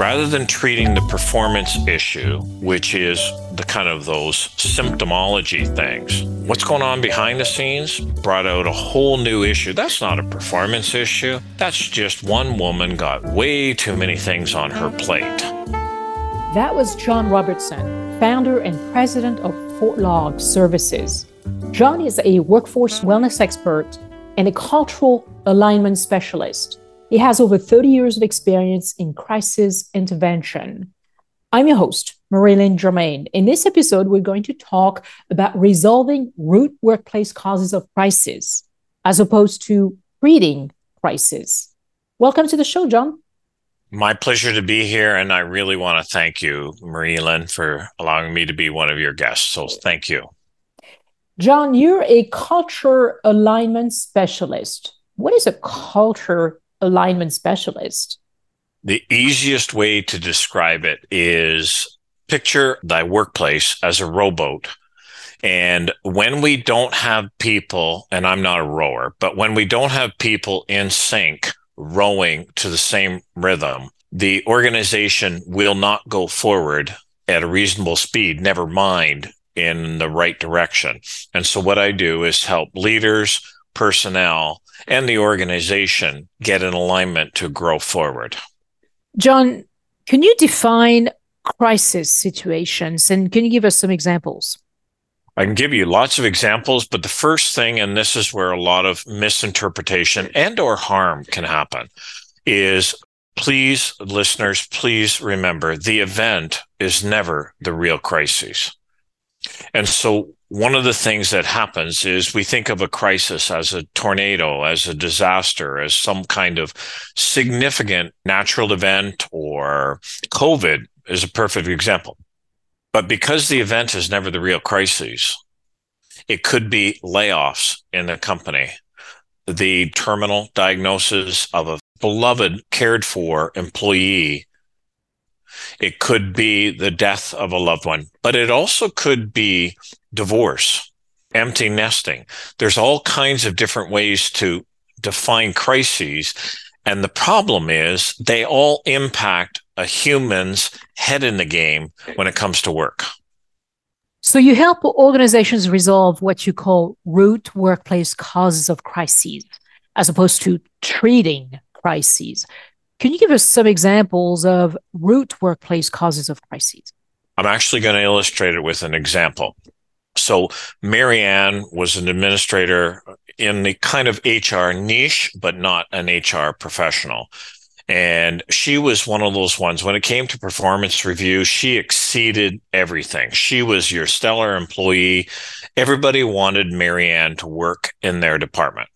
rather than treating the performance issue, which is the kind of those symptomology things, what's going on behind the scenes brought out a whole new issue. That's not a performance issue. That's just one woman got way too many things on her plate. That was John Robertson, founder and president of FORTLOG Services. John is a workforce wellness expert and a cultural alignment specialist. He has over 30 years of experience in crisis intervention. I'm your host, Marie-Line Germain. In this episode, we're going to talk about resolving root workplace causes of crisis as opposed to treating crisis. Welcome to the show, John. My pleasure to be here. And I really want to thank you, Marie-Line, for allowing me to be one of your guests. So thank you. John, you're a culture alignment specialist. What is a culture alignment specialist? The easiest way to describe it is picture thy workplace as a rowboat. And when we don't have people, and I'm not a rower, but when we don't have people in sync rowing to the same rhythm, the organization will not go forward at a reasonable speed, never mind in the right direction. And so what I do is help leaders, personnel, and the organization get in alignment to grow forward. John, can you define crisis situations and can you give us some examples? I can give you lots of examples, but the first thing, and this is where a lot of misinterpretation and or harm can happen, is please, listeners, please remember the event is never the real crisis. And so one of the things that happens is we think of a crisis as a tornado, as a disaster, as some kind of significant natural event or COVID is a perfect example. But because the event is never the real crisis, it could be layoffs in the company, the terminal diagnosis of a beloved, cared for employee it could be the death of a loved one, but it also could be divorce, empty nesting. There's all kinds of different ways to define crises. And the problem is they all impact a human's head in the game when it comes to work. So you help organizations resolve what you call root workplace causes of crises, as opposed to treating crises. Can you give us some examples of root workplace causes of crises? I'm actually going to illustrate it with an example. So, Marianne was an administrator in the kind of HR niche, but not an HR professional. And she was one of those ones when it came to performance review, she exceeded everything. She was your stellar employee. Everybody wanted Marianne to work in their department.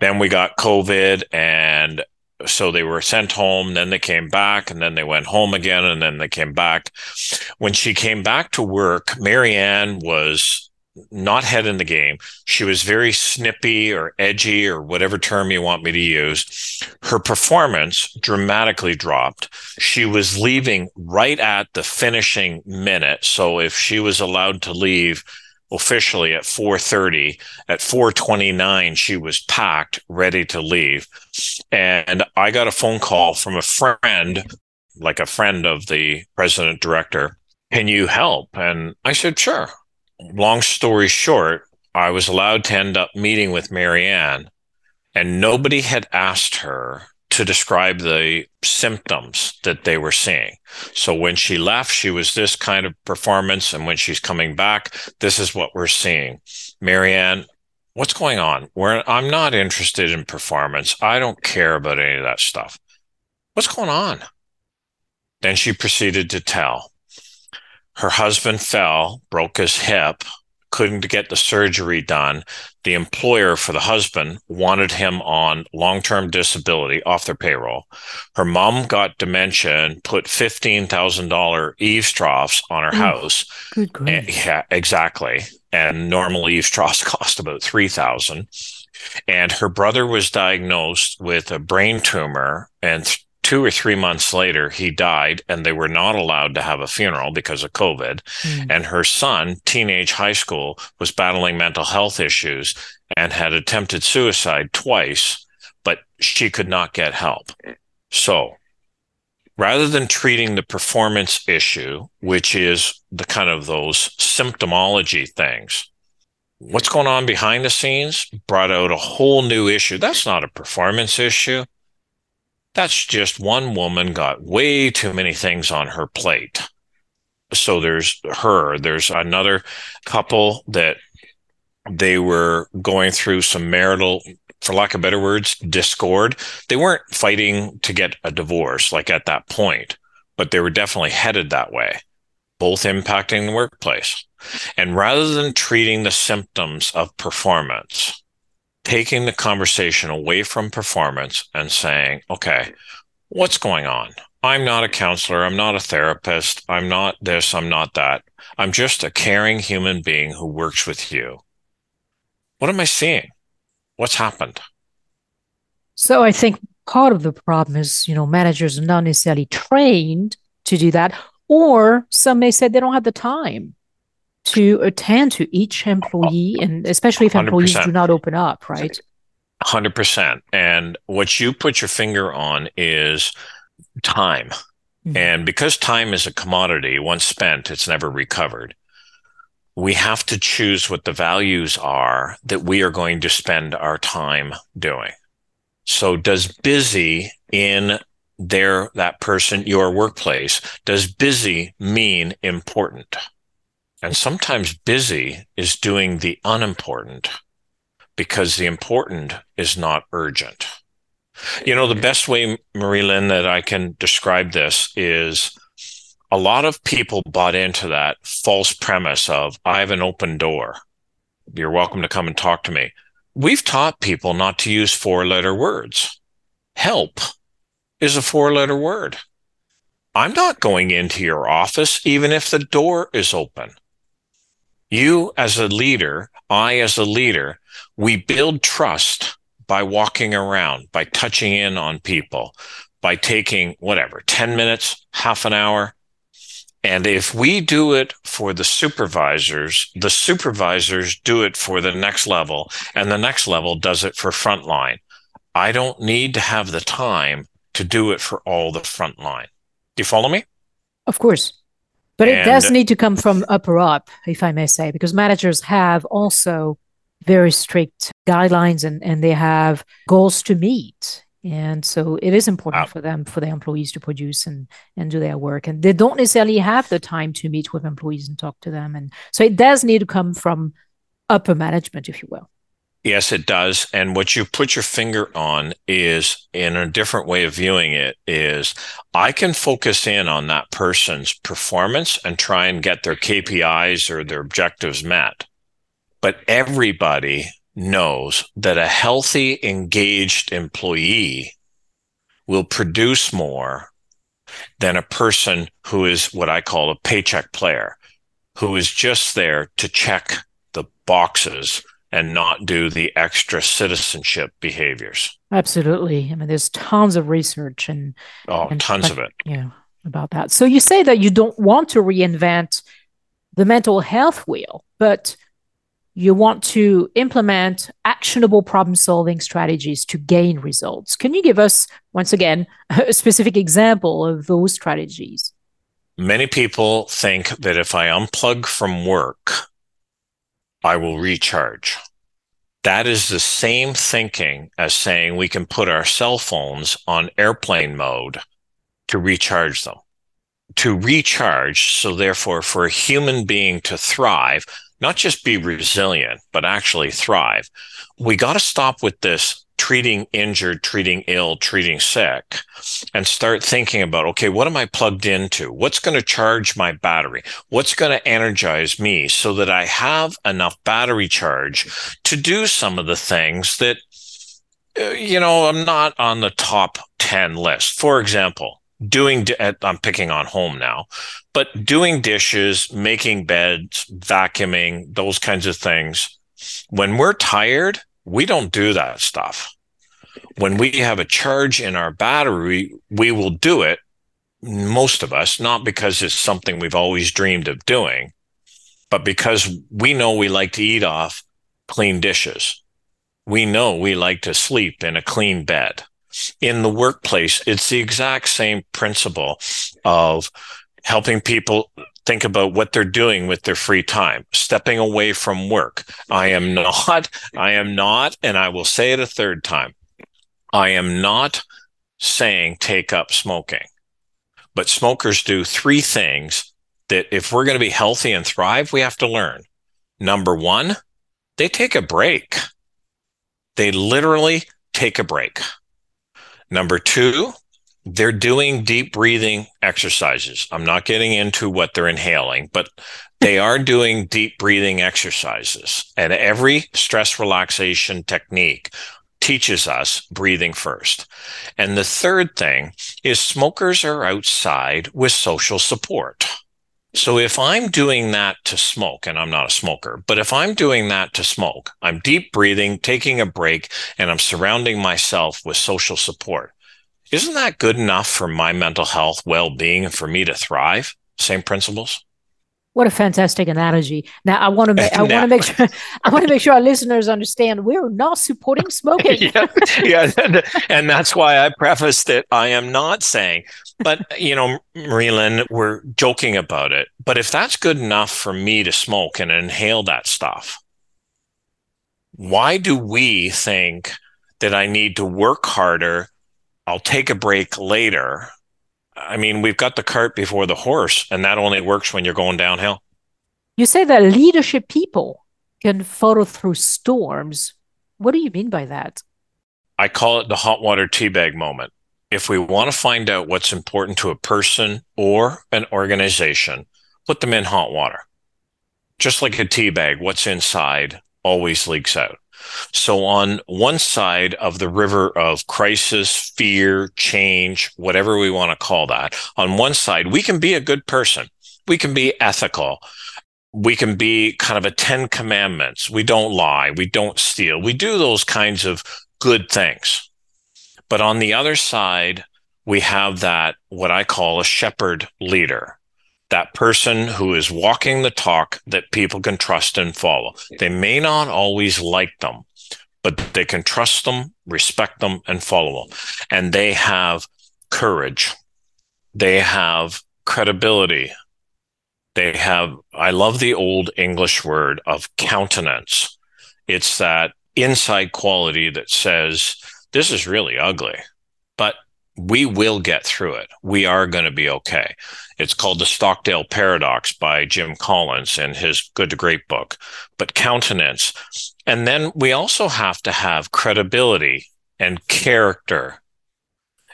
Then we got COVID and so they were sent home then they came back and then they went home again and then they came back. When she came back to work marianne was not head in the game. She was very snippy or edgy or whatever term you want me to use. Her performance dramatically dropped. She was leaving right at the finishing minute. So if she was allowed to leave officially at 4:30 at 4:29 she was packed ready to leave. And i got a phone call from a friend like a friend of the president director can you help? And i said sure. Long story short i was allowed to end up meeting with marianne and nobody had asked her to describe the symptoms that they were seeing. So when she left, she was this kind of performance. And when she's coming back, this is what we're seeing. Marianne, what's going on? We're, I'm not interested in performance. I don't care about any of that stuff. What's going on? Then she proceeded to tell. Her husband fell, broke his hip, couldn't get the surgery done. The employer for the husband wanted him on long term disability off their payroll. Her mom got dementia and put $15,000 eaves troughs on her oh, house. Good eh, grief. yeah, exactly. And normal eaves troughs cost about 3000 and her brother was diagnosed with a brain tumor and two or three months later, he died, and they were not allowed to have a funeral because of COVID. Mm. And her son, teenage high school, was battling mental health issues and had attempted suicide twice, but she could not get help. So rather than treating the performance issue, which is the kind of those symptomology things, what's going on behind the scenes brought out a whole new issue. That's not a performance issue. That's just one woman got way too many things on her plate. So there's her, there's another couple that they were going through some marital for lack of better words, discord. They weren't fighting to get a divorce like at that point, but they were definitely headed that way, both impacting the workplace. And rather than treating the symptoms of performance, taking the conversation away from performance and saying, okay, what's going on? I'm not a counselor. I'm not a therapist. I'm not this. I'm not that. I'm just a caring human being who works with you. What am I seeing? What's happened? So I think part of the problem is, you know, managers are not necessarily trained to do that, or some may say they don't have the time to attend to each employee, and especially if employees 100%. do not open up, right? 100%. And what you put your finger on is time. Mm-hmm. And because time is a commodity, once spent, it's never recovered we have to choose what the values are that we are going to spend our time doing. So does busy in their that person your workplace does busy mean important? And sometimes busy is doing the unimportant because the important is not urgent. You know, the best way, Marie-Line, that I can describe this is a lot of people bought into that false premise of I have an open door. You're welcome to come and talk to me. We've taught people not to use four letter words. Help is a four letter word. I'm not going into your office, even if the door is open. You as a leader, I as a leader, we build trust by walking around, by touching in on people, by taking whatever, 10 minutes, half an hour, and if we do it for the supervisors, the supervisors do it for the next level, and the next level does it for frontline. I don't need to have the time to do it for all the frontline. Do you follow me? Of course. But and, it does need to come from upper up, if I may say, because managers have also very strict guidelines and, and they have goals to meet. And so it is important wow. for them, for the employees to produce and, and do their work. And they don't necessarily have the time to meet with employees and talk to them. And so it does need to come from upper management, if you will. Yes, it does. And what you put your finger on is in a different way of viewing it is I can focus in on that person's performance and try and get their KPIs or their objectives met. But everybody knows that a healthy, engaged employee will produce more than a person who is what I call a paycheck player, who is just there to check the boxes and not do the extra citizenship behaviors. Absolutely. I mean, there's tons of research and oh, and, tons of it. Yeah, about that. So you say that you don't want to reinvent the mental health wheel, but you want to implement actionable problem solving strategies to gain results. Can you give us, once again, a specific example of those strategies? Many people think that if I unplug from work, I will recharge. That is the same thinking as saying we can put our cell phones on airplane mode to recharge them. To recharge, so therefore, for a human being to thrive, not just be resilient, but actually thrive. We got to stop with this treating injured, treating ill, treating sick, and start thinking about, okay, what am I plugged into? What's going to charge my battery? What's going to energize me so that I have enough battery charge to do some of the things that, uh, you know, I'm not on the top 10 list. For example, doing i'm picking on home now but doing dishes making beds vacuuming those kinds of things when we're tired we don't do that stuff. When we have a charge in our battery we will do it most of us not because it's something we've always dreamed of doing but because we know we like to eat off clean dishes. We know we like to sleep in a clean bed. In the workplace, it's the exact same principle of helping people think about what they're doing with their free time, stepping away from work. I am not, I am not, and I will say it a third time. I am not saying take up smoking, but smokers do three things that if we're going to be healthy and thrive, we have to learn. Number one, they take a break. They literally take a break. Number two, they're doing deep breathing exercises. I'm not getting into what they're inhaling, but they are doing deep breathing exercises. And every stress relaxation technique teaches us breathing first. And the third thing is smokers are outside with social support. So if I'm doing that to smoke, and I'm not a smoker, but if I'm doing that to smoke, I'm deep breathing, taking a break, and I'm surrounding myself with social support. Isn't that good enough for my mental health, well being, and for me to thrive? Same principles. What a fantastic analogy! Now I want to make I want to make sure I want to make sure our listeners understand we're not supporting smoking. yeah, yeah, and, and, that's why I prefaced it. I am not saying, but you know, Marie-Line, we're joking about it. But if that's good enough for me to smoke and inhale that stuff, why do we think that I need to work harder I'll take a break later. I mean, we've got the cart before the horse, and that only works when you're going downhill. You say that leadership people can follow through storms. What do you mean by that? I call it the hot water teabag moment. If we want to find out what's important to a person or an organization, put them in hot water. Just like a tea bag, what's inside always leaks out. So, on one side of the river of crisis, fear, change, whatever we want to call that, on one side, we can be a good person. We can be ethical. We can be kind of a 10 commandments. We don't lie. We don't steal. We do those kinds of good things. But on the other side, we have that, what I call a shepherd leader that person who is walking the talk that people can trust and follow. They may not always like them, but they can trust them, respect them, and follow them. And they have courage. They have credibility. They have, I love the old English word of countenance. It's that inside quality that says, this is really ugly, but we will get through it. We are going to be okay. It's called the Stockdale Paradox by Jim Collins in his Good to Great book. But countenance. And then we also have to have credibility and character.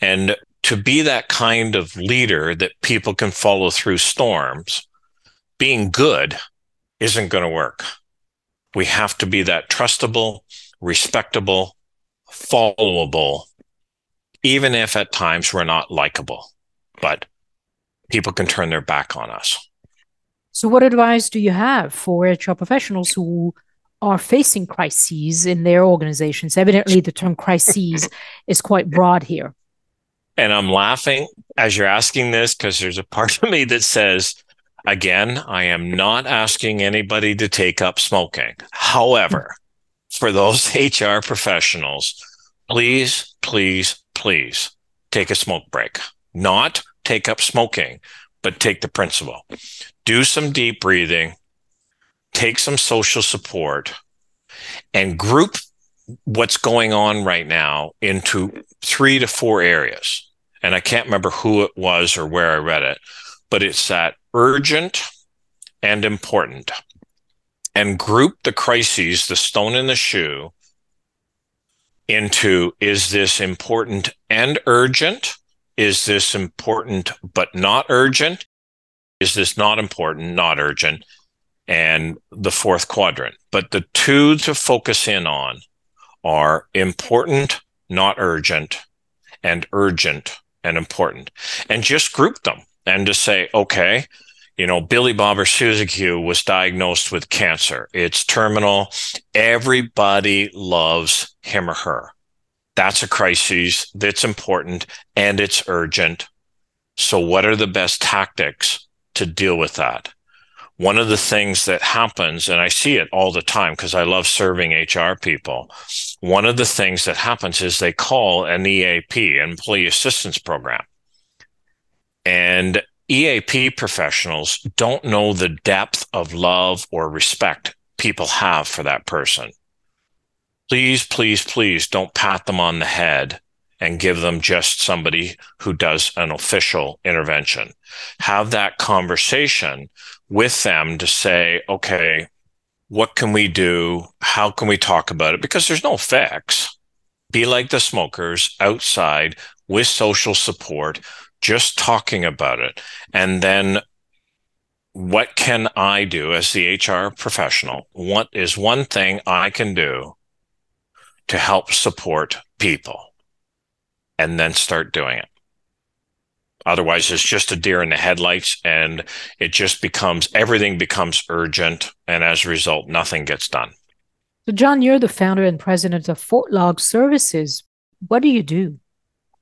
And to be that kind of leader that people can follow through storms, being good isn't going to work. We have to be that trustable, respectable, followable even if at times we're not likable, but people can turn their back on us. So, what advice do you have for HR professionals who are facing crises in their organizations? Evidently, the term crises is quite broad here. And I'm laughing as you're asking this because there's a part of me that says, again, I am not asking anybody to take up smoking. However, for those HR professionals, please, please, please take a smoke break. Not take up smoking, but take the principle. Do some deep breathing, take some social support, and group what's going on right now into three to four areas. And I can't remember who it was or where I read it, but it's that urgent and important. And group the crises, the stone in the shoe, into is this important and urgent? Is this important but not urgent? Is this not important, not urgent? And the fourth quadrant. But the two to focus in on are important, not urgent, and urgent and important. And just group them and to say, okay, you know, Billy Bob or Q was diagnosed with cancer. It's terminal. Everybody loves him or her. That's a crisis that's important and it's urgent. So, what are the best tactics to deal with that? one of the things that happens, and I see it all the time because I love serving HR people. One of the things that happens is they call an EAP, Employee Assistance Program. And EAP professionals don't know the depth of love or respect people have for that person. Please, please, please don't pat them on the head and give them just somebody who does an official intervention. Have that conversation with them to say, okay, what can we do? How can we talk about it? Because there's no fix. Be like the smokers outside with social support, just talking about it. And then what can I do as the HR professional? What is one thing I can do to help support people? And then start doing it. Otherwise, it's just a deer in the headlights and it just becomes everything becomes urgent. And as a result, nothing gets done. So, John, you're the founder and president of FORTLOG Services. What do you do?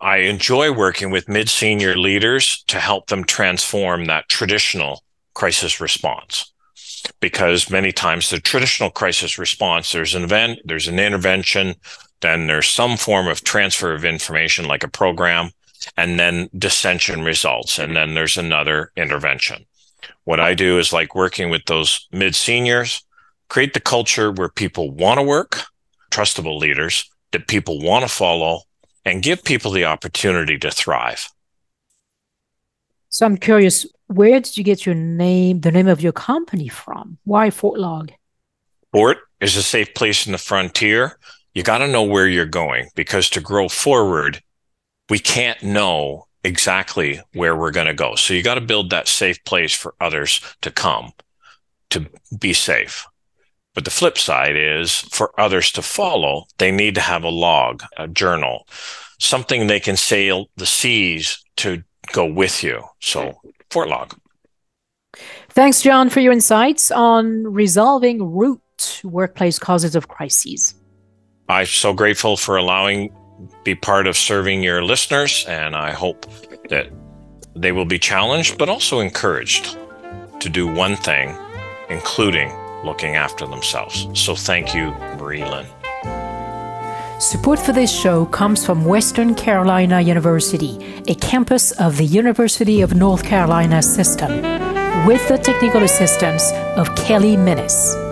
I enjoy working with mid senior leaders to help them transform that traditional crisis response. Because many times the traditional crisis response, there's an event, there's an intervention, then there's some form of transfer of information like a program and then dissension results. And then there's another intervention. What I do is like working with those mid seniors, create the culture where people want to work, trustable leaders that people want to follow, and give people the opportunity to thrive. So I'm curious, where did you get your name, the name of your company from? Why FORTLOG? Fort is a safe place in the frontier. You got to know where you're going because to grow forward, we can't know exactly where we're going to go. So you got to build that safe place for others to come to be safe. But the flip side is for others to follow, they need to have a log, a journal, something they can sail the seas to go with you. So FORTLOG. Thanks, John, for your insights on resolving root workplace causes of crises. I'm so grateful for allowing be part of serving your listeners, and I hope that they will be challenged, but also encouraged to do one thing, including looking after themselves. So thank you, Marie-Line. Support for this show comes from Western Carolina University, a campus of the University of North Carolina system, with the technical assistance of Kelly Minnis.